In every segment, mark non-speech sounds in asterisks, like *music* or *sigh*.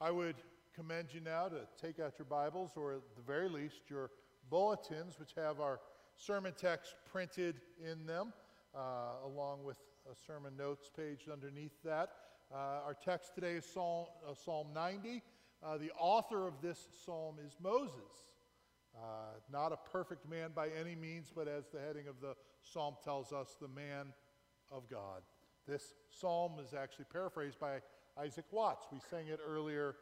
I would commend you now to take out your Bibles, or at the very least, your bulletins, which have our sermon text printed in them, uh, along with a sermon notes page underneath that. Uh, our text today is Psalm, uh, Psalm 90. Uh, the author of this psalm is Moses. Uh, not a perfect man by any means, but as the heading of the psalm tells us, the man of God. This psalm is actually paraphrased by Isaac Watts. We sang it earlier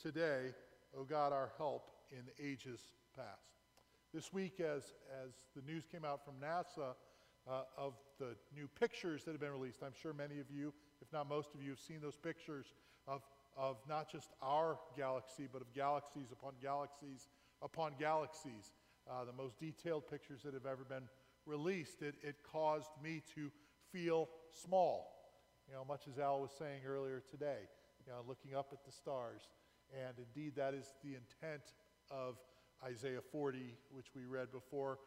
today, O God, our help in ages past. This week, as, as the news came out from NASA uh, of the new pictures that have been released, I'm sure many of you, if not most of you, have seen those pictures of, of not just our galaxy, but of galaxies upon galaxies upon galaxies. Uh, the most detailed pictures that have ever been released. It, it caused me to feel small you know, much as Al was saying earlier today, you know, looking up at the stars. And indeed, that is the intent of Isaiah 40, which we read before.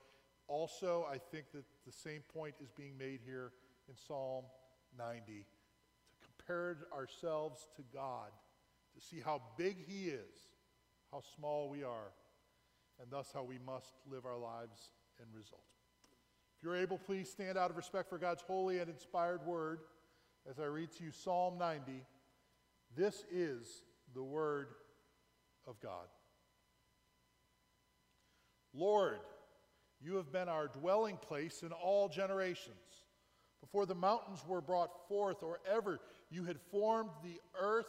Also, I think that the same point is being made here in Psalm 90 to compare ourselves to God, to see how big He is, how small we are, and thus how we must live our lives in result. If you're able, please stand out of respect for God's holy and inspired word as I read to you Psalm 90. This is the Word of God. Lord, you have been our dwelling place in all generations. Before the mountains were brought forth, or ever you had formed the earth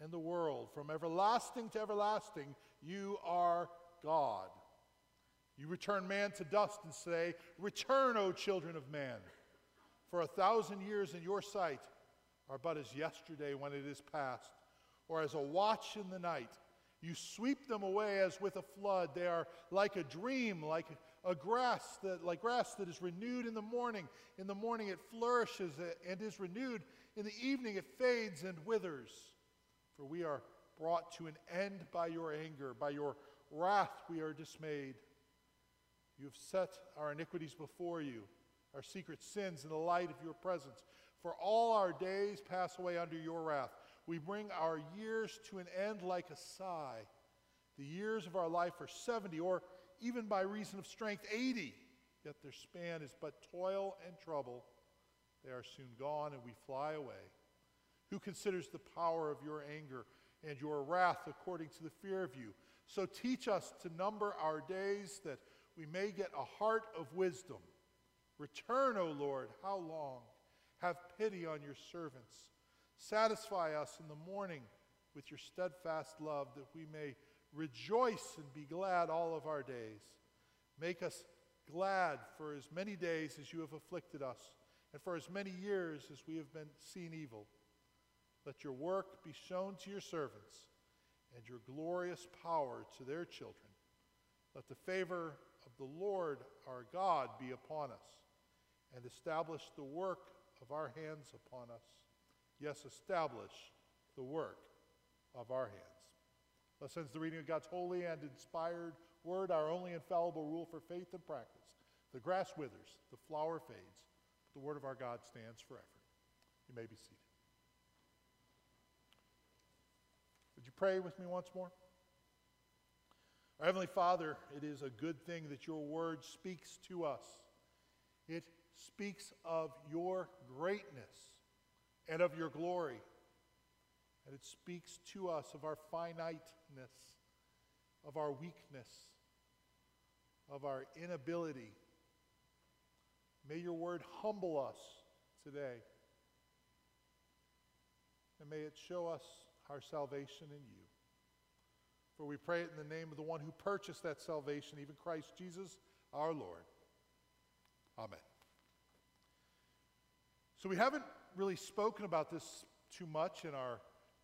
and the world. From everlasting to everlasting, you are God. You return man to dust and say, Return, O children of man. For a thousand years in your sight are but as yesterday when it is past, or as a watch in the night. You sweep them away as with a flood. They are like a dream, like a grass that, like grass that is renewed in the morning. In the morning it flourishes and is renewed. In the evening it fades and withers. For we are brought to an end by your anger. By your wrath we are dismayed. You have set our iniquities before you our secret sins in the light of your presence. For all our days pass away under your wrath. We bring our years to an end like a sigh. The years of our life are 70, or even by reason of strength, 80. Yet their span is but toil and trouble. They are soon gone, and we fly away. Who considers the power of your anger and your wrath according to the fear of you? So teach us to number our days that we may get a heart of wisdom. Return, O Lord, how long? Have pity on your servants. Satisfy us in the morning with your steadfast love, that we may rejoice and be glad all of our days. Make us glad for as many days as you have afflicted us, and for as many years as we have been seen evil. Let your work be shown to your servants, and your glorious power to their children. Let the favor of the Lord our God be upon us and establish the work of our hands upon us. Yes, establish the work of our hands. Thus ends the reading of God's holy and inspired word, our only infallible rule for faith and practice. The grass withers, the flower fades, but the word of our God stands forever. You may be seated. Would you pray with me once more? Our Heavenly Father, it is a good thing that your word speaks to us. It speaks of your greatness and of your glory. And it speaks to us of our finiteness, of our weakness, of our inability. May your word humble us today. And may it show us our salvation in you. For we pray it in the name of the one who purchased that salvation, even Christ Jesus our Lord. Amen. So we haven't really spoken about this too much in our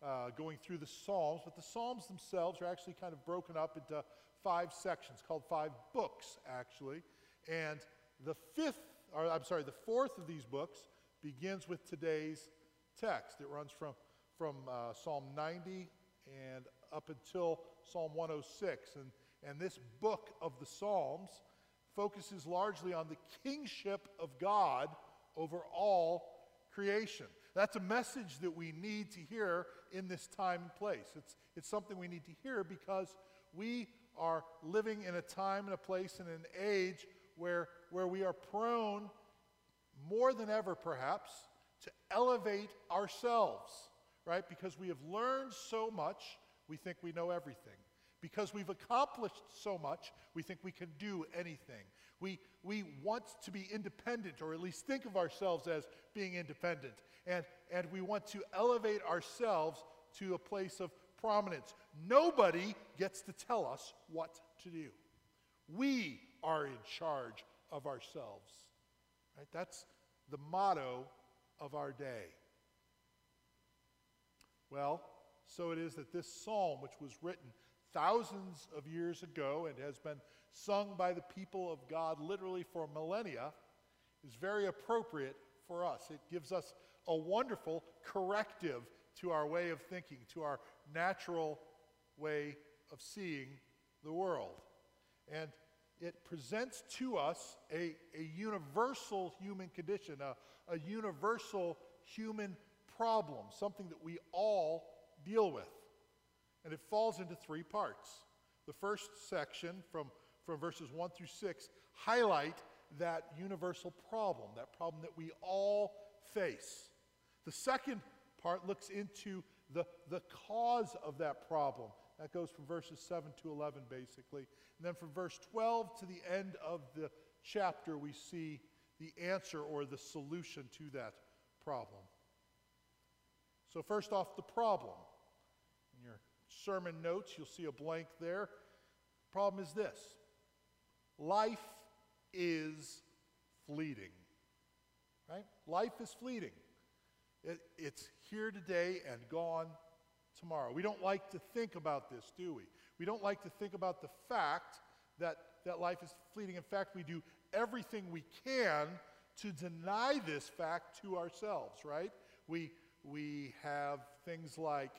uh, going through the Psalms, but the Psalms themselves are actually kind of broken up into five sections, called five books, actually. And the fifth, or I'm sorry, the fourth of these books begins with today's text. It runs from, from uh, Psalm 90 and up until Psalm 106. And, and this book of the Psalms focuses largely on the kingship of God over all creation. That's a message that we need to hear in this time and place. It's, it's something we need to hear because we are living in a time and a place and an age where, where we are prone, more than ever perhaps, to elevate ourselves, right? Because we have learned so much, we think we know everything. Because we've accomplished so much, we think we can do anything. We, we want to be independent, or at least think of ourselves as being independent. And, and we want to elevate ourselves to a place of prominence. Nobody gets to tell us what to do. We are in charge of ourselves. Right? That's the motto of our day. Well, so it is that this psalm, which was written thousands of years ago and has been sung by the people of God literally for millennia, is very appropriate for us. It gives us a wonderful corrective to our way of thinking, to our natural way of seeing the world. And it presents to us a, a universal human condition, a, a universal human problem, something that we all deal with. And it falls into three parts. The first section, from, from verses 1 through 6, highlight that universal problem, that problem that we all face. The second part looks into the, the cause of that problem. That goes from verses 7 to 11, basically. And then from verse 12 to the end of the chapter, we see the answer or the solution to that problem. So, first off, the problem. Sermon notes, you'll see a blank there. Problem is this life is fleeting. Right? Life is fleeting. It, it's here today and gone tomorrow. We don't like to think about this, do we? We don't like to think about the fact that, that life is fleeting. In fact, we do everything we can to deny this fact to ourselves, right? We, we have things like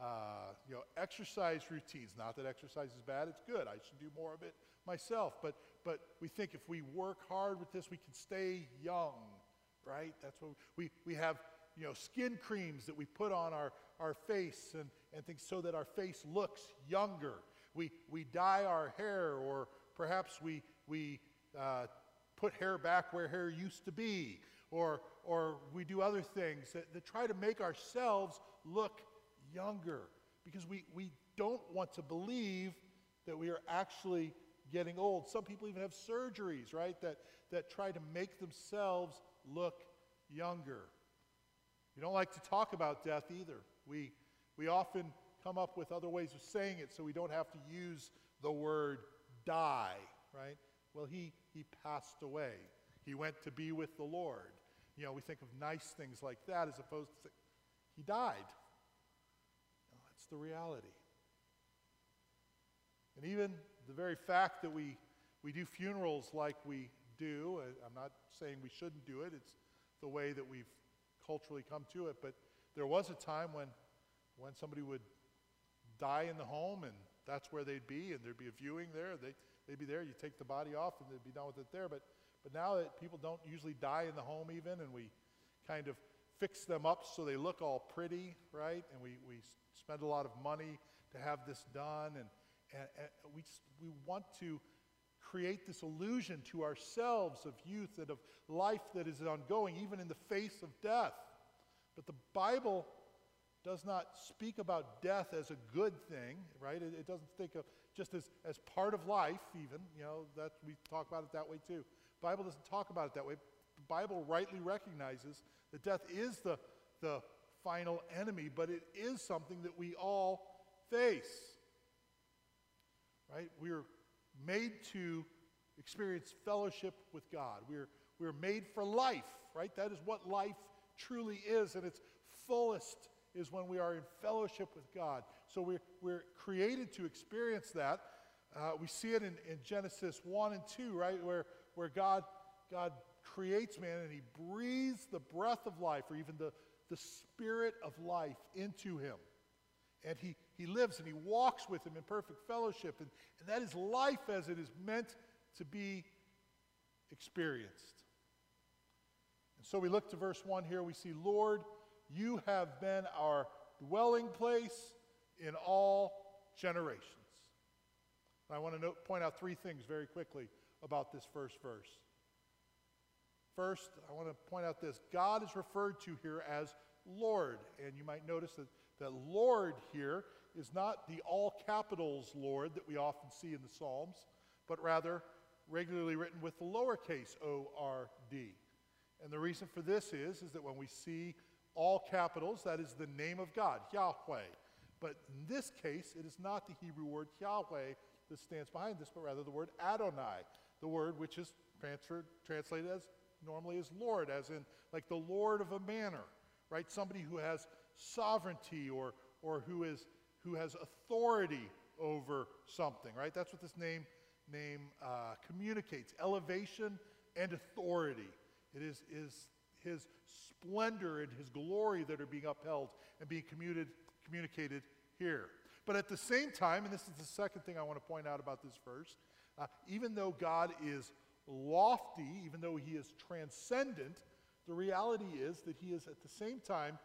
uh, you know, exercise routines. Not that exercise is bad, it's good. I should do more of it myself. But, but we think if we work hard with this, we can stay young, right? That's what we, we have you know, skin creams that we put on our, our face and, and things so that our face looks younger. We, we dye our hair, or perhaps we, we uh, put hair back where hair used to be, or, or we do other things that, that try to make ourselves look younger because we, we don't want to believe that we are actually getting old. Some people even have surgeries, right, that, that try to make themselves look younger. We don't like to talk about death either. We, we often come up with other ways of saying it so we don't have to use the word die, right? Well, he, he passed away. He went to be with the Lord. You know, we think of nice things like that as opposed to he died. The reality. And even the very fact that we, we do funerals like we do, uh, I'm not saying we shouldn't do it, it's the way that we've culturally come to it, but there was a time when, when somebody would die in the home and that's where they'd be and there'd be a viewing there. They, they'd be there, you take the body off and they'd be done with it there. But, but now that people don't usually die in the home even and we kind of fix them up so they look all pretty, right? And we, we spend a lot of money to have this done and, and, and we, we want to create this illusion to ourselves of youth and of life that is ongoing, even in the face of death. But the Bible does not speak about death as a good thing, right? It, it, doesn't think of just as, as part of life, even. You know, that we talk about it that way too. Bible doesn't talk about it that way. The Bible rightly recognizes that death is the, the final enemy, but it is something that we all face. Right? We're made to experience fellowship with God. We're, we're made for life, right? That is what life truly is, and its fullest is when we are in fellowship with God. So we're, we're created to experience that. Uh, we see it in, in Genesis 1 and 2, right? Where, where God, God creates man and he breathes the breath of life, or even the, the spirit of life, into him. And he, he lives and he walks with him in perfect fellowship. And, and that is life as it is meant to be experienced. And so we look to verse 1 here. We see, Lord, you have been our dwelling place in all generations. And I want to note, point out three things very quickly about this first verse. First, I want to point out this God is referred to here as Lord. And you might notice that, that Lord here is not the all capitals Lord that we often see in the Psalms, but rather regularly written with the lowercase o r d. And the reason for this is, is that when we see all capitals, that is the name of God, Yahweh. But in this case, it is not the Hebrew word Yahweh that stands behind this, but rather the word Adonai, the word which is translated as normally as Lord, as in like the Lord of a manor, right? Somebody who has sovereignty or, or who, is, who has authority over something, right? That's what this name, name uh, communicates elevation and authority. It is, is his splendor and his glory that are being upheld and being commuted, communicated here. But at the same time, and this is the second thing I want to point out about this verse, uh, even though God is lofty, even though he is transcendent, the reality is that he is at the same time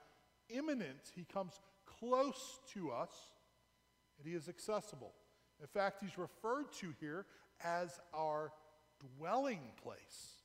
immanent. He comes close to us and he is accessible. In fact, he's referred to here as our dwelling place.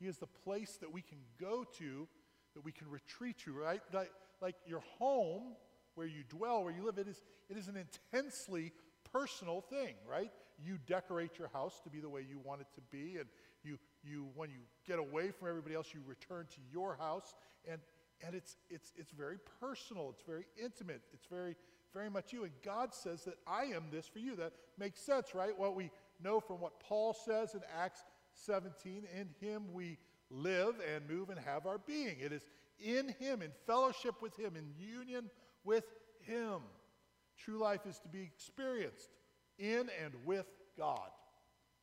He is the place that we can go to, that we can retreat to, right? Like, like your home, where you dwell, where you live, it is, it is an intensely personal thing, right? You decorate your house to be the way you want it to be, and you, you when you get away from everybody else, you return to your house, and, and it's, it's, it's very personal, it's very intimate, it's very, very much you. And God says that I am this for you. That makes sense, right? What we know from what Paul says in Acts 17 in him we live and move and have our being. It is in him, in fellowship with him, in union with him. True life is to be experienced in and with God.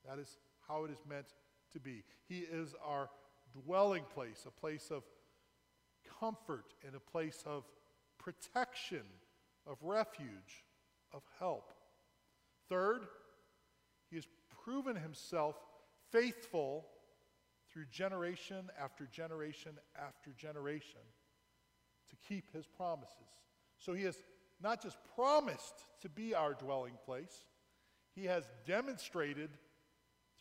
That is how it is meant to be. He is our dwelling place, a place of comfort and a place of protection, of refuge, of help. Third, he has proven himself faithful through generation after generation after generation to keep his promises. So he has not just promised to be our dwelling place, he has demonstrated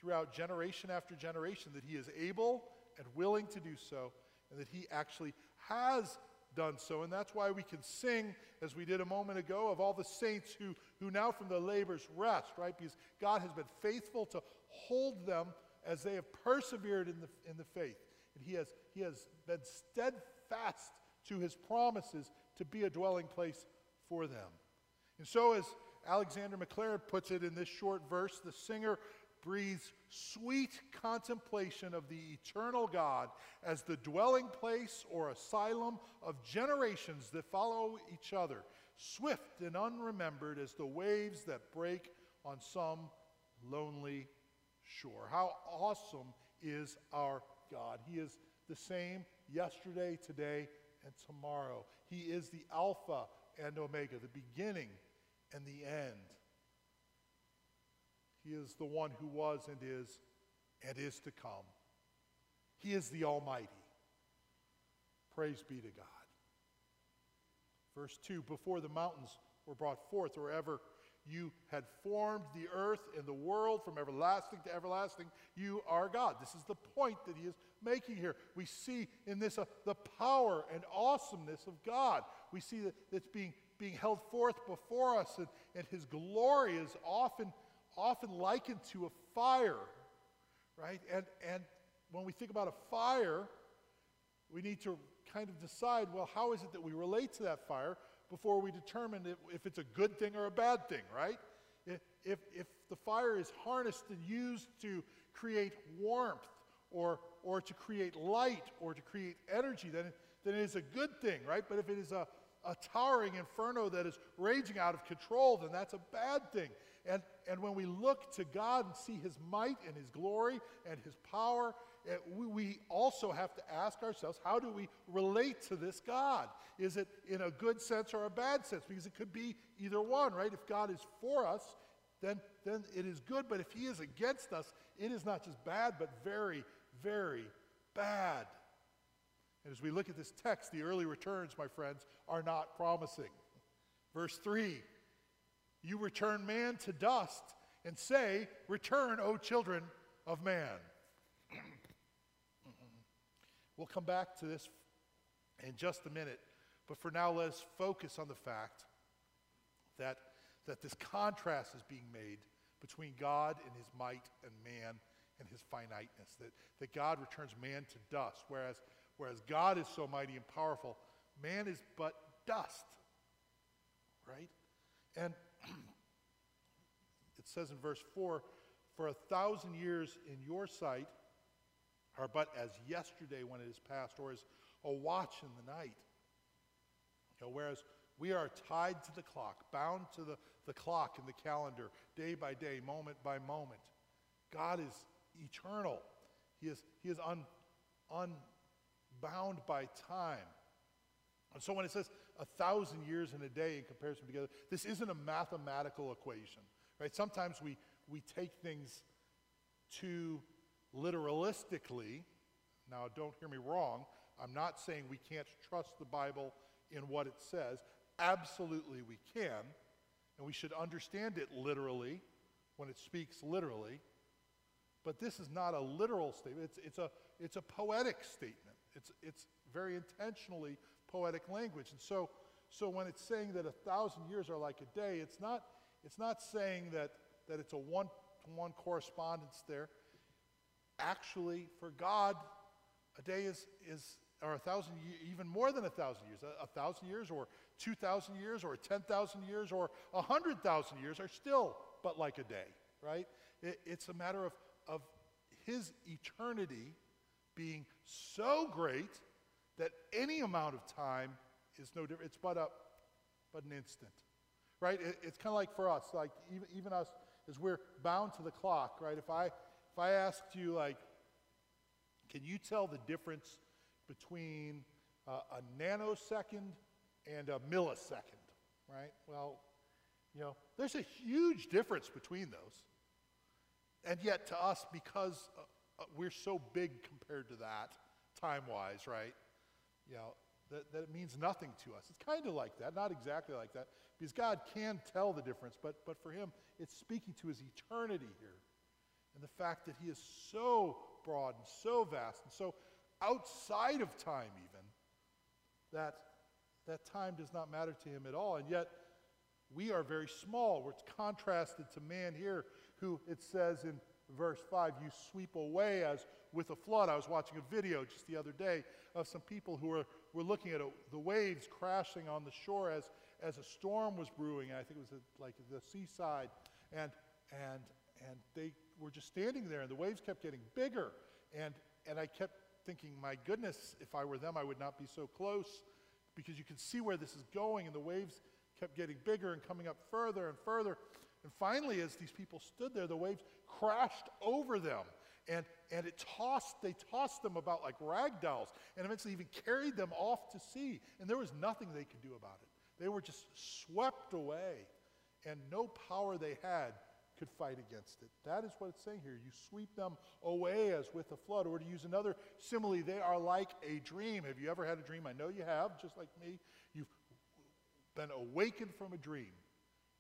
throughout generation after generation that he is able and willing to do so, and that he actually has done so. And that's why we can sing, as we did a moment ago, of all the saints who, who now from their labors rest, right? Because God has been faithful to hold them as they have persevered in the, in the faith. And he has, he has been steadfast to his promises to be a dwelling place for them. And so, as Alexander Maclaren puts it in this short verse, the singer breathes sweet contemplation of the eternal God as the dwelling place or asylum of generations that follow each other, swift and unremembered as the waves that break on some lonely shore. How awesome is our God! He is the same yesterday, today, and tomorrow. He is the Alpha and Omega, the beginning and the end. He is the one who was and is and is to come. He is the Almighty. Praise be to God. Verse 2 Before the mountains were brought forth, or ever you had formed the earth and the world from everlasting to everlasting. You are God. This is the point that he is making here. We see in this uh, the power and awesomeness of God. We see that it's being, being held forth before us, and, and his glory is often, often likened to a fire, right? And, and when we think about a fire, we need to kind of decide well, how is it that we relate to that fire? before we determine if, if it's a good thing or a bad thing, right? If, if the fire is harnessed and used to create warmth or, or to create light or to create energy, then, then it is a good thing, right? But if it is a, a towering inferno that is raging out of control, then that's a bad thing. And, and when we look to God and see His might and His glory and His power eh, we also have to ask ourselves how do we relate to this God? Is it in a good sense or a bad sense? Because it could be either one, right? If God is for us, then, then it is good. But if He is against us, it is not just bad, but very, very bad. And as we look at this text, the early returns, my friends, are not promising. Verse 3 You return man to dust and say, Return, O children of man. *clears throat* we'll come back to this in just a minute, but for now, let us focus on the fact that, that this contrast is being made between God and his might and man and his finiteness. That, that God returns man to dust, whereas, whereas God is so mighty and powerful, man is but dust. Right? And *clears throat* it says in verse 4 For a thousand years in your sight are but as yesterday when it is past, or as a watch in the night. You know, whereas we are tied to the clock, bound to the, the clock in the calendar, day by day, moment by moment. God is eternal. He is, he is un, unbound by time. And so when it says a thousand years in a day in comparison together, this isn't a mathematical equation. Right? Sometimes we, we take things too literalistically. Now, don't hear me wrong. I'm not saying we can't trust the Bible in what it says. Absolutely, we can. And we should understand it literally when it speaks literally. But this is not a literal statement, it's, it's, a, it's a poetic statement. It's, it's very intentionally poetic language. And so, so when it's saying that a thousand years are like a day, it's not, it's not saying that, that it's a one to one correspondence there. Actually, for God, a day is, is or a thousand, even more than a thousand years, a, a thousand years or 2,000 years or 10,000 years or 100,000 years are still but like a day, right? It, it's a matter of, of his eternity being so great that any amount of time is no different. It's but, a, but an instant, right? It, it's kind of like for us, like even, even us, as we're bound to the clock, right? If I, if I asked you, like, can you tell the difference between uh, a nanosecond and a millisecond, right? Well, you know, there's a huge difference between those. And yet, to us, because uh, Uh, we're so big compared to that, time wise, right? You know, that, that it means nothing to us. It's kind of like that, not exactly like that, because God can tell the difference, but, but for Him, it's speaking to His eternity here. And the fact that He is so broad and so vast and so outside of time, even, that that time does not matter to him at all. And yet, we are very small. We're contrasted to man here, who it says in verse 5, you sweep away as with a flood. I was watching a video just the other day of some people who were, were looking at a, the waves crashing on the shore as, as a storm was brewing. I think it was a, like the seaside. And, and, and they were just standing there, and the waves kept getting bigger. And, and I kept thinking, my goodness, if I were them, I would not be so close because you can see where this is going, and the waves kept getting bigger and coming up further and further. And finally, as these people stood there, the waves crashed over them. And, and it tossed, they tossed them about like rag dolls and eventually even carried them off to sea. And there was nothing they could do about it. They were just swept away, and no power they had could fight against it. That is what it's saying here. You sweep them away as with a flood. Or to use another simile, they are like a dream. Have you ever had a dream? I know you have, just like me. You've been awakened from a dream.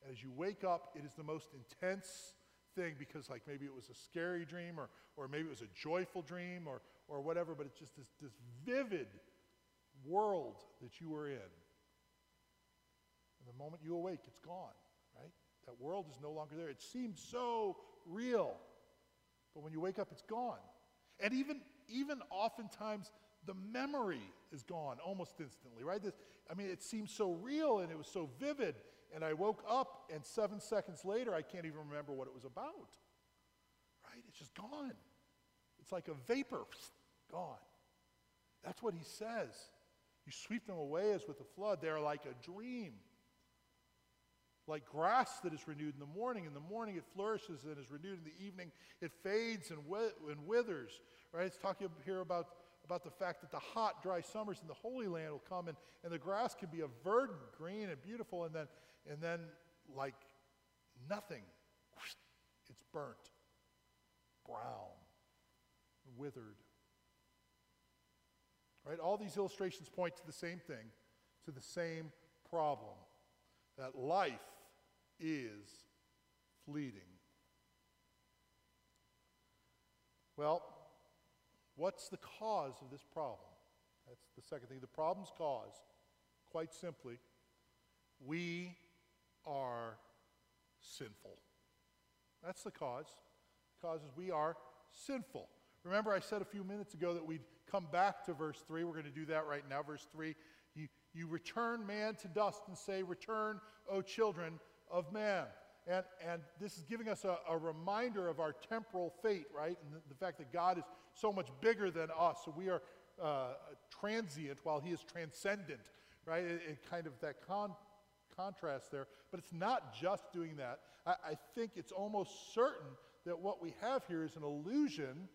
And as you wake up, it is the most intense thing because, like, maybe it was a scary dream or, or maybe it was a joyful dream or, or whatever, but it's just this, this vivid world that you were in. And the moment you awake, it's gone. Right? That world is no longer there. It seems so real. But when you wake up, it's gone. And even, even oftentimes, the memory is gone almost instantly, right? This, I mean, it seems so real and it was so vivid. And I woke up, and seven seconds later, I can't even remember what it was about. Right? It's just gone. It's like a vapor, gone. That's what he says. You sweep them away as with a flood. They are like a dream. Like grass that is renewed in the morning. In the morning it flourishes and is renewed. In the evening it fades and, and withers. Right? It's talking here about, about the fact that the hot, dry summers in the Holy Land will come and, and the grass can be a verdant, green, and beautiful, and then, and then like nothing, it's burnt, brown, withered. Right? All these illustrations point to the same thing, to the same problem that life is fleeting. Well, what's the cause of this problem? That's the second thing. The problem's cause, quite simply, we are sinful. That's the cause. The cause is we are sinful. Remember, I said a few minutes ago that we'd come back to verse 3. We're going to do that right now. Verse 3 you, you return man to dust and say, Return, O children of man. And, and this is giving us a, a reminder of our temporal fate, right? And the, the, fact that God is so much bigger than us. So we are uh, transient while He is transcendent, right? It, it kind of that con, contrast there. But it's not just doing that. I, I think it's almost certain that what we have here is an allusion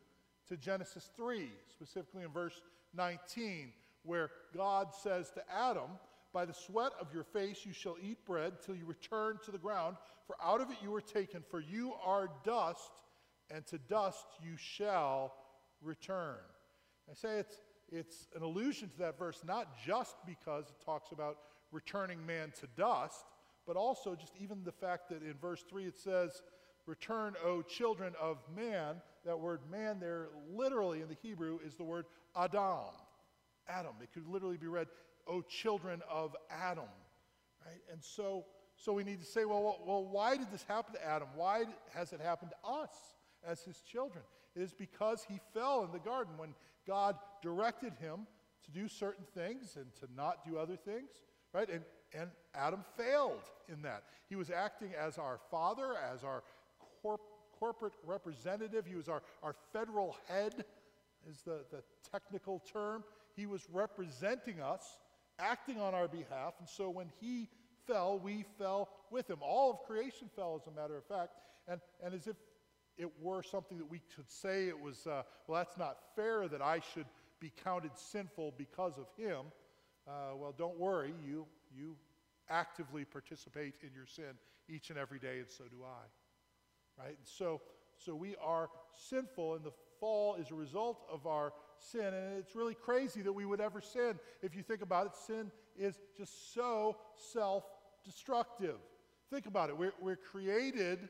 to Genesis 3, specifically in verse 19, where God says to Adam, By the sweat of your face you shall eat bread till you return to the ground, for out of it you were taken, for you are dust, and to dust you shall return. I say it's, it's an allusion to that verse not just because it talks about returning man to dust, but also just even the fact that in verse 3 it says, Return, O children of man. That word man there, literally in the Hebrew, is the word Adam. Adam. It could literally be read, O children of Adam. Right? And so, so we need to say, well, well, why did this happen to Adam? Why has it happened to us as his children? It is because he fell in the garden when God directed him to do certain things and to not do other things, right? And, and Adam failed in that. He was acting as our father, as our corp- corporate representative. He was our, our federal head, is the, the technical term. He was representing us, acting on our behalf. And so when he fell, we fell with him. All of creation fell, as a matter of fact. And, and as if it were something that we could say it was, uh, well, that's not fair that I should be counted sinful because of him. Uh, well, don't worry. You, you actively participate in your sin each and every day, and so do I. Right? And so, so we are sinful, and the fall is a result of our sin. And it's really crazy that we would ever sin. If you think about it, sin is just so self destructive. Think about it. We're, we're created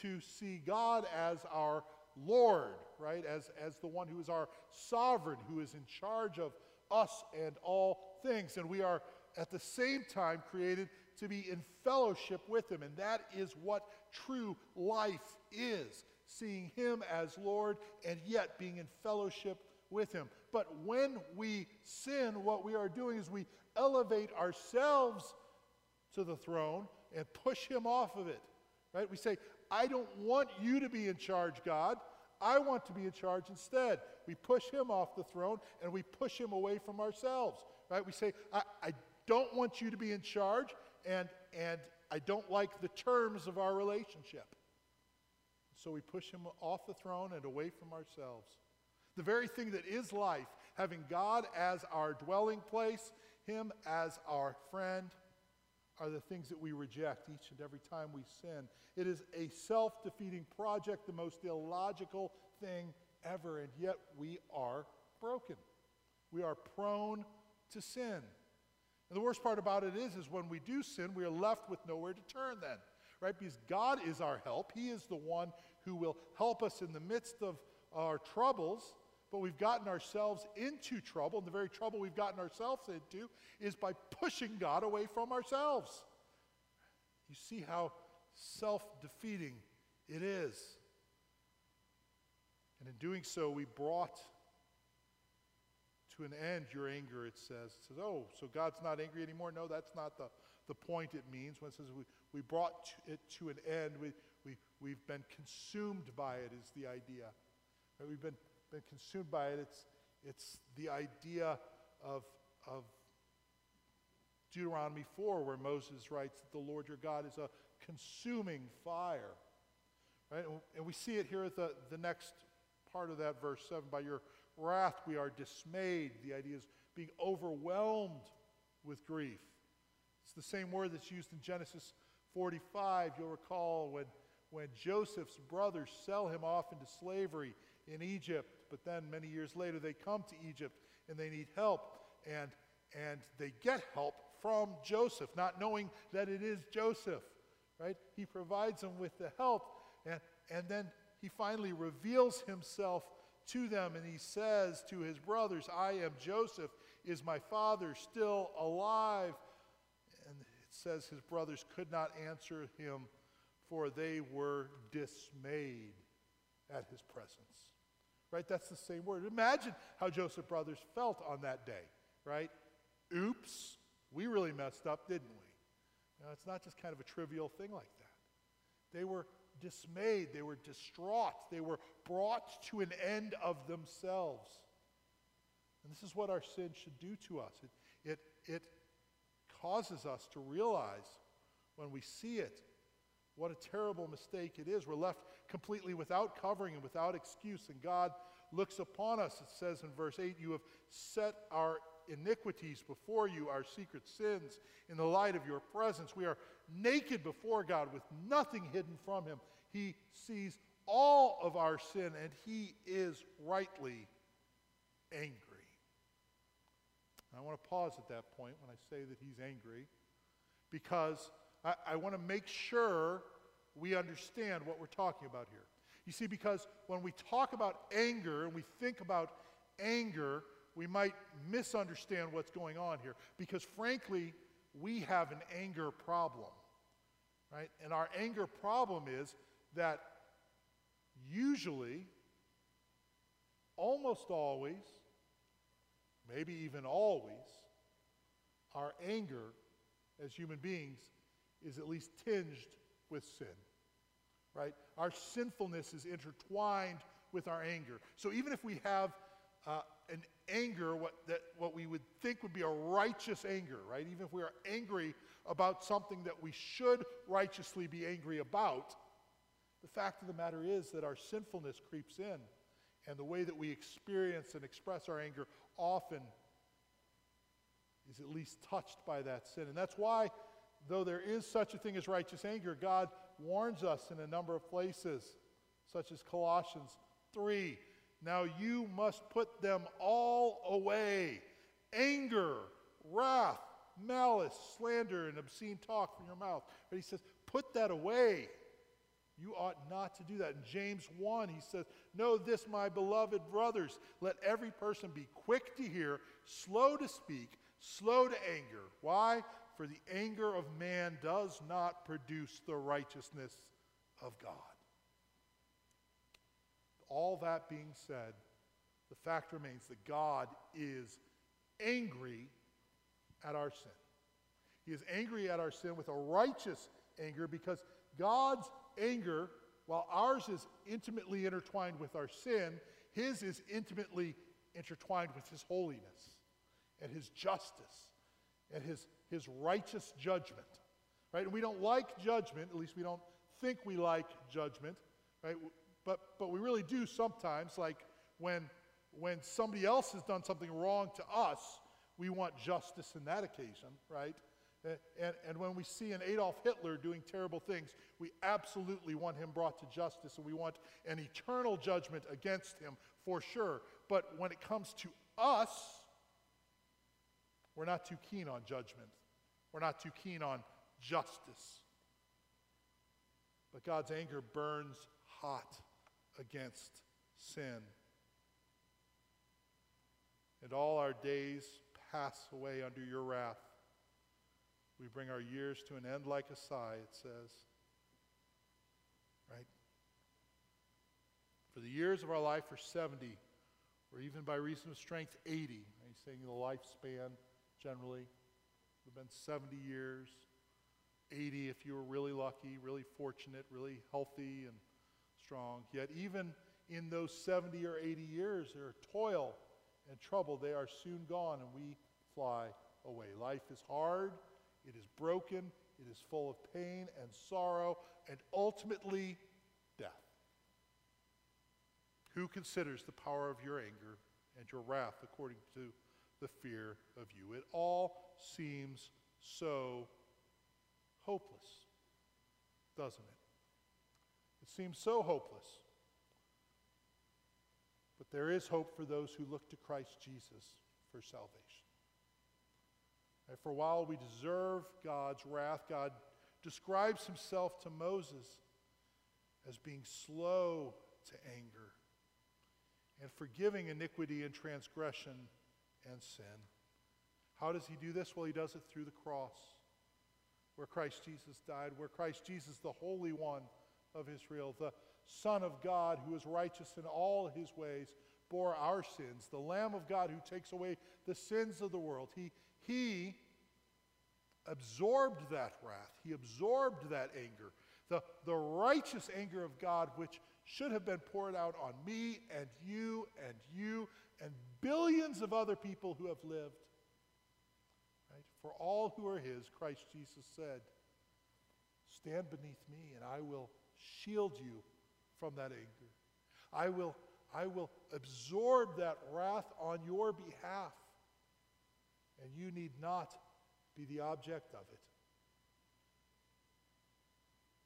to see God as our Lord, right? As, as the one who is our sovereign, who is in charge of us and all things. And we are at the same time created to be in fellowship with Him. And that is what true life is seeing Him as Lord and yet being in fellowship with Him. But when we sin, what we are doing is we elevate ourselves to the throne and push Him off of it. Right? We say, I don't want you to be in charge, God. I want to be in charge instead. We push Him off the throne and we push Him away from ourselves. Right? We say, I, I don't want you to be in charge, and, and I don't like the terms of our relationship. So we push him off the throne and away from ourselves. The very thing that is life, having God as our dwelling place, Him as our friend, are the things that we reject each and every time we sin. It is a self defeating project, the most illogical thing ever, and yet we are broken. We are prone to sin. And the worst part about it is, is when we do sin, we are left with nowhere to turn then, right? Because God is our help. He is the one who will help us in the midst of our troubles, but we've gotten ourselves into trouble, and the very trouble we've gotten ourselves into is by pushing God away from ourselves. You see how self defeating it is. And in doing so, we brought to an end your anger, it says. It says, oh, so God's not angry anymore? No, that's not the, the point it means. When it says we, we brought it to an end, we, we, we've been consumed by it, is the idea. Right? We've been, been consumed by it. It's, it's the idea of, of Deuteronomy 4, where Moses writes that the Lord your God is a consuming fire. Right? And we see it here at the, the next part of that verse 7 by your wrath, we are dismayed. The idea is being overwhelmed with grief. It's the same word that's used in Genesis 45. You'll recall when, when Joseph's brothers sell him off into slavery in Egypt, but then many years later they come to Egypt and they need help. And, and they get help from Joseph, not knowing that it is Joseph, right? He provides them with the help, and, and then he finally reveals himself to them and he says to his brothers, I am Joseph. Is my father still alive? And it says his brothers could not answer him, for they were dismayed at his presence. Right? That's the same word. Imagine how Joseph brothers felt on that day, right? Oops, we really messed up, didn't we? Now, it's not just kind of a trivial thing like that. They were dismayed, they were distraught, they were brought to an end of themselves. And this is what our sin should do to us. It, it, it causes us to realize when we see it what a terrible mistake it is. We're left completely without covering and without excuse, and God looks upon us. It says in verse 8, You have set our iniquities before you, our secret sins, in the light of your presence. We are naked before God with nothing hidden from Him. He sees all of our sin, and He is rightly angry. I want to pause at that point when I say that He's angry because I, I want to make sure we understand what we're talking about here. You see, because when we talk about anger and we think about anger, we might misunderstand what's going on here. Because frankly, we have an anger problem, right? And our anger problem is that usually, almost always, maybe even always, our anger as human beings is at least tinged with sin, right? Our sinfulness is intertwined with our anger. So even if we have uh, an anger, what, that, what we would think would be a righteous anger, right? Even if we are angry about something that we should righteously be angry about, the fact of the matter is that our sinfulness creeps in, and the way that we experience and express our anger often is at least touched by that sin. And that's why, though there is such a thing as righteous anger, God warns us in a number of places, such as Colossians 3 now you must put them all away anger, wrath, malice, slander, and obscene talk from your mouth. But he says, put that away. You ought not to do that. In James 1, he says, Know this, my beloved brothers. Let every person be quick to hear, slow to speak, slow to anger. Why? For the anger of man does not produce the righteousness of God all that being said, the fact remains that God is angry at our sin. He is angry at our sin with a righteous anger because God's anger, while ours is intimately intertwined with our sin, his is intimately intertwined with his holiness and his justice and his, his righteous judgment. Right? And we don't like judgment, at least we don't think we like judgment. Right? But, but we really do sometimes, like when, when somebody else has done something wrong to us, we want justice in that occasion, right? And, and when we see an Adolf Hitler doing terrible things, we absolutely want him brought to justice and we want an eternal judgment against him for sure. But when it comes to us, we're not too keen on judgment. We're not too keen on justice. But God's anger burns hot against sin. And all our days pass away under your wrath. We bring our years to an end like a sigh, it says. Right? For the years of our life are 70, or even by reason of strength, 80. He's saying the lifespan generally would have been 70 years, 80 if you were really lucky, really fortunate, really healthy, and strong. Yet, even in those 70 or 80 years, are toil and trouble. They are soon gone, and we fly away. Life is hard, it is broken, it is full of pain and sorrow, and ultimately, death. Who considers the power of your anger and your wrath according to the fear of you? It all seems so hopeless, doesn't it? It seems so hopeless. But there is hope for those who look to Christ Jesus for salvation. And for a while we deserve God's wrath, God describes himself to Moses as being slow to anger and forgiving iniquity and transgression and sin. How does he do this? Well, he does it through the cross, where Christ Jesus died, where Christ Jesus, the Holy One of Israel, the Son of God, who is righteous in all his ways, bore our sins, the Lamb of God who takes away the sins of the world. He, he absorbed that wrath, he absorbed that anger, the, the righteous anger of God, which should have been poured out on me and you and you and billions of other people who have lived. Right? For all who are his, Christ Jesus said, Stand beneath me, and I will shield you from that anger. I will, I will absorb that wrath on your behalf, and you need not be the object of it.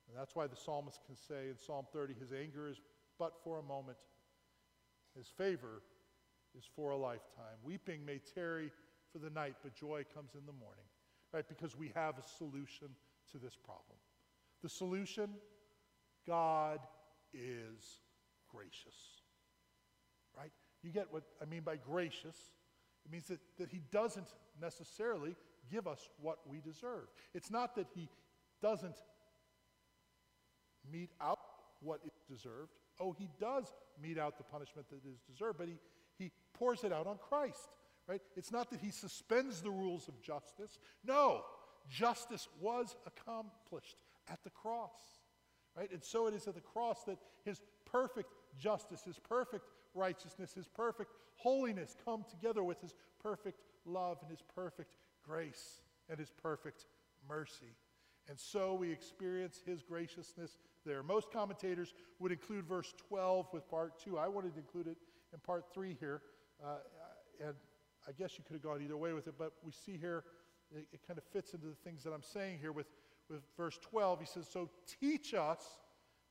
And that's why the psalmist can say in Psalm 30 his anger is but for a moment, his favor is for a lifetime. Weeping may tarry for the night, but joy comes in the morning, right? Because we have a solution to this problem. The solution God is gracious, right? You get what I mean by gracious. It means that, that He doesn't necessarily give us what we deserve. It's not that He doesn't mete out what is deserved. Oh, He does mete out the punishment that is deserved, but He, he pours it out on Christ, right? It's not that He suspends the rules of justice. No, justice was accomplished at the cross, right? And so it is at the cross that His perfect justice, His perfect righteousness, His perfect holiness come together with His perfect love and His perfect grace and His perfect mercy. And so we experience His graciousness there. Most commentators would include verse 12 with part 2. I wanted to include it in part 3 here. Uh, and I guess you could have gone either way with it, but we see here it, it kind of fits into the things that I'm saying here with, with verse 12. He says, So teach us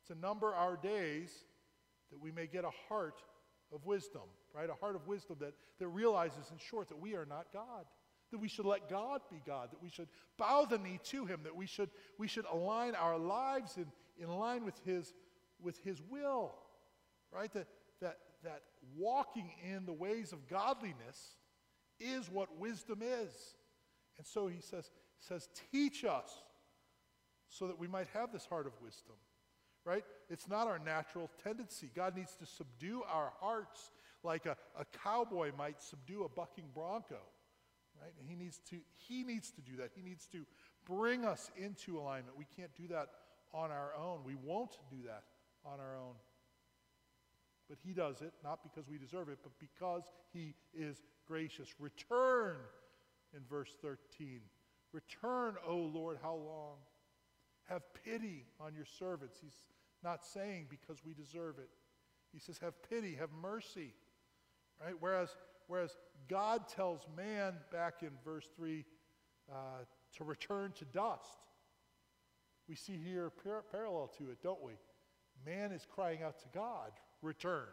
to number our days that we may get a heart of wisdom, right? A heart of wisdom that, that realizes, in short, that we are not God that we should let God be God, that we should bow the knee to Him, that we should, we should align our lives in, in line with His, with His will, right? That, that, that walking in the ways of godliness is what wisdom is. And so He says, says Teach us so that we might have this heart of wisdom, right? It's not our natural tendency. God needs to subdue our hearts like a, a cowboy might subdue a bucking bronco. Right? He needs to he needs to do that. He needs to bring us into alignment. We can't do that on our own. We won't do that on our own. But he does it not because we deserve it, but because he is gracious. Return in verse 13. Return, O Lord, how long? Have pity on your servants. He's not saying because we deserve it. He says, Have pity, have mercy. Right? Whereas, whereas God tells man back in verse 3 uh, to return to dust. We see here par- parallel to it, don't we? Man is crying out to God, return.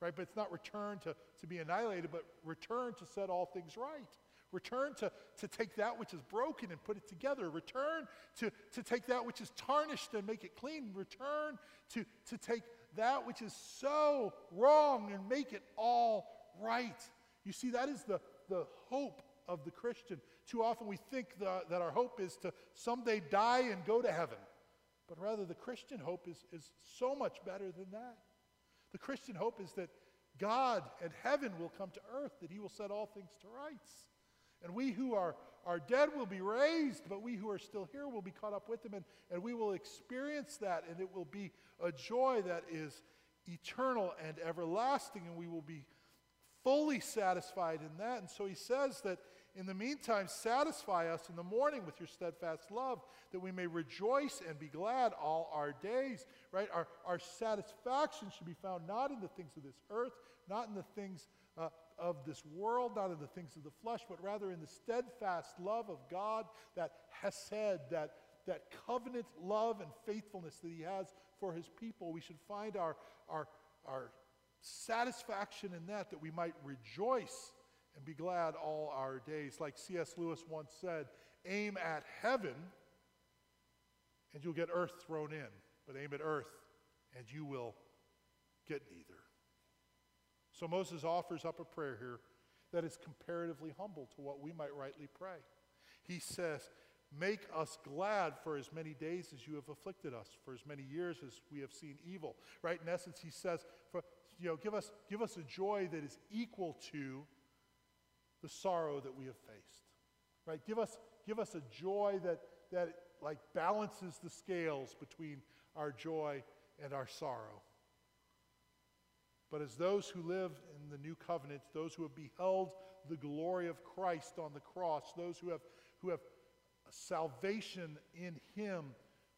Right? But it's not return to, to be annihilated, but return to set all things right. Return to, to take that which is broken and put it together. Return to, to take that which is tarnished and make it clean. Return to, to take that which is so wrong and make it all right. You see, that is the, the hope of the Christian. Too often we think the, that our hope is to someday die and go to heaven. But rather, the Christian hope is, is so much better than that. The Christian hope is that God and heaven will come to earth, that He will set all things to rights. And we who are, are dead will be raised, but we who are still here will be caught up with them, and, and we will experience that, and it will be a joy that is eternal and everlasting, and we will be fully satisfied in that. And so he says that in the meantime, satisfy us in the morning with your steadfast love, that we may rejoice and be glad all our days. Right? Our, our satisfaction should be found not in the things of this earth, not in the things uh, of this world, not in the things of the flesh, but rather in the steadfast love of God, that hesed, that, that covenant love and faithfulness that He has for His people. We should find our, our, our satisfaction in that, that we might rejoice and be glad all our days. Like C.S. Lewis once said, aim at heaven and you'll get earth thrown in, but aim at earth and you will get neither. So Moses offers up a prayer here that is comparatively humble to what we might rightly pray. He says, Make us glad for as many days as you have afflicted us, for as many years as we have seen evil. Right? In essence, he says, for, you know, give us, give us a joy that is equal to the sorrow that we have faced. Right? Give us, give us a joy that, that like balances the scales between our joy and our sorrow. But as those who live in the new covenant, those who have beheld the glory of Christ on the cross, those who have, who have salvation in Him,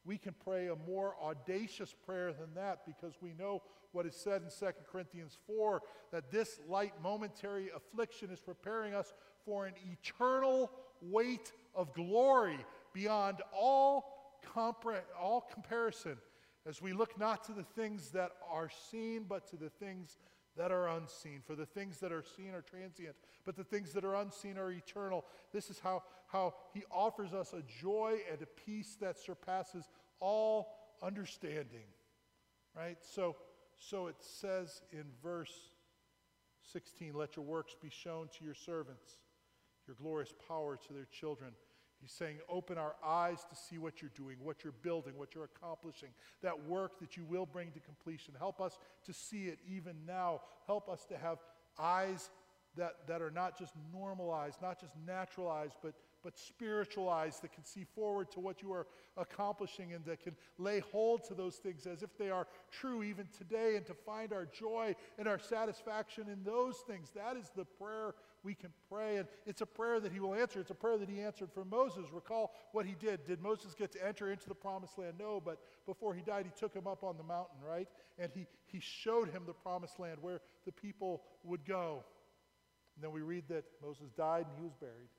we can pray a more audacious prayer than that because we know what is said in 2 Corinthians 4 that this light momentary affliction is preparing us for an eternal weight of glory beyond all, compre- all comparison as we look not to the things that are seen, but to the things that are unseen. For the things that are seen are transient, but the things that are unseen are eternal. This is how, how he offers us a joy and a peace that surpasses all understanding. Right? So, so it says in verse 16, let your works be shown to your servants, your glorious power to their children. He's saying, open our eyes to see what you're doing, what you're building, what you're accomplishing, that work that you will bring to completion. Help us to see it even now. Help us to have eyes that, that are not just normalized, not just naturalized, but, but spiritual eyes that can see forward to what you are accomplishing and that can lay hold to those things as if they are true even today and to find our joy and our satisfaction in those things. That is the prayer we can pray. And it's a prayer that he will answer. It's a prayer that he answered for Moses. Recall what he did. Did Moses get to enter into the promised land? No, but before he died, he took him up on the mountain, right? And he, he showed him the promised land where the people would go. And then we read that Moses died and he was buried.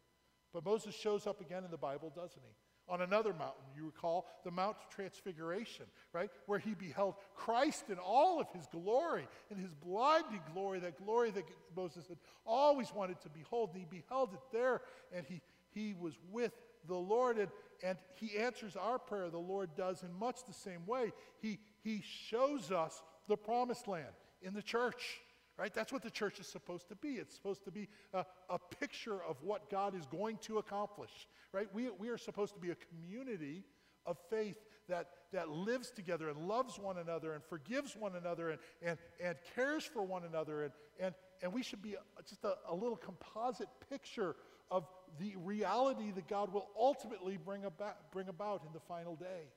But Moses shows up again in the Bible, doesn't he? On another mountain, you recall, the Mount of Transfiguration, right? Where he beheld Christ in all of his glory, in his blinding glory, that glory that Moses had always wanted to behold. And he beheld it there, and he, he was with the Lord. And, and he answers our prayer, the Lord does in much the same way. He, he shows us the promised land in the church right? That's what the church is supposed to be. It's supposed to be a, a, picture of what God is going to accomplish, right? We, we are supposed to be a community of faith that, that lives together and loves one another and forgives one another and, and, and cares for one another. And, and, and we should be just a, a little composite picture of the reality that God will ultimately bring about, bring about in the final day.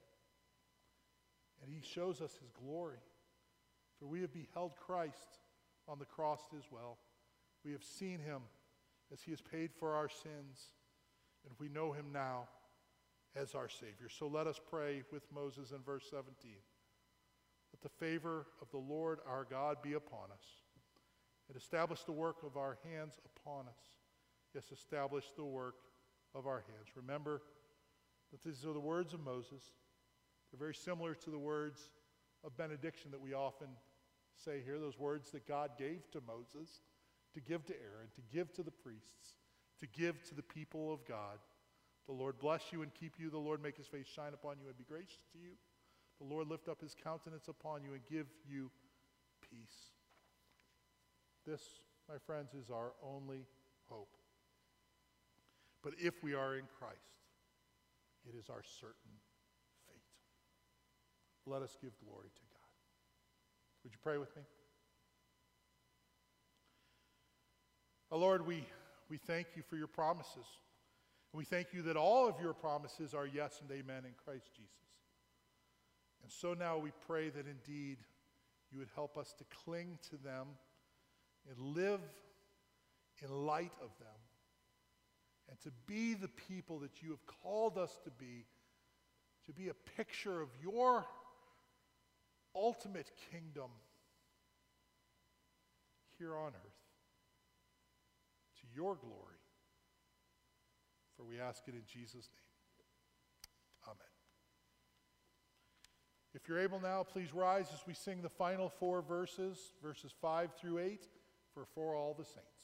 And he shows us his glory. For we have beheld Christ on the cross as well. We have seen him as he has paid for our sins, and we know him now as our Savior. So let us pray with Moses in verse 17. Let the favor of the Lord our God be upon us, and establish the work of our hands upon us. Yes, establish the work of our hands. Remember that these are the words of Moses. They're very similar to the words of benediction that we often say here, those words that God gave to Moses to give to Aaron, to give to the priests, to give to the people of God. The Lord bless you and keep you. The Lord make his face shine upon you and be gracious to you. The Lord lift up his countenance upon you and give you peace. This, my friends, is our only hope. But if we are in Christ, it is our certain fate. Let us give glory to God. Would you pray with me? Oh, Lord, we, we thank you for your promises. We thank you that all of your promises are yes and amen in Christ Jesus. And so now we pray that indeed you would help us to cling to them and live in light of them and to be the people that you have called us to be, to be a picture of your ultimate kingdom here on earth to your glory. For we ask it in Jesus' name. Amen. If you're able now, please rise as we sing the final four verses, verses 5 through 8, for For All the Saints.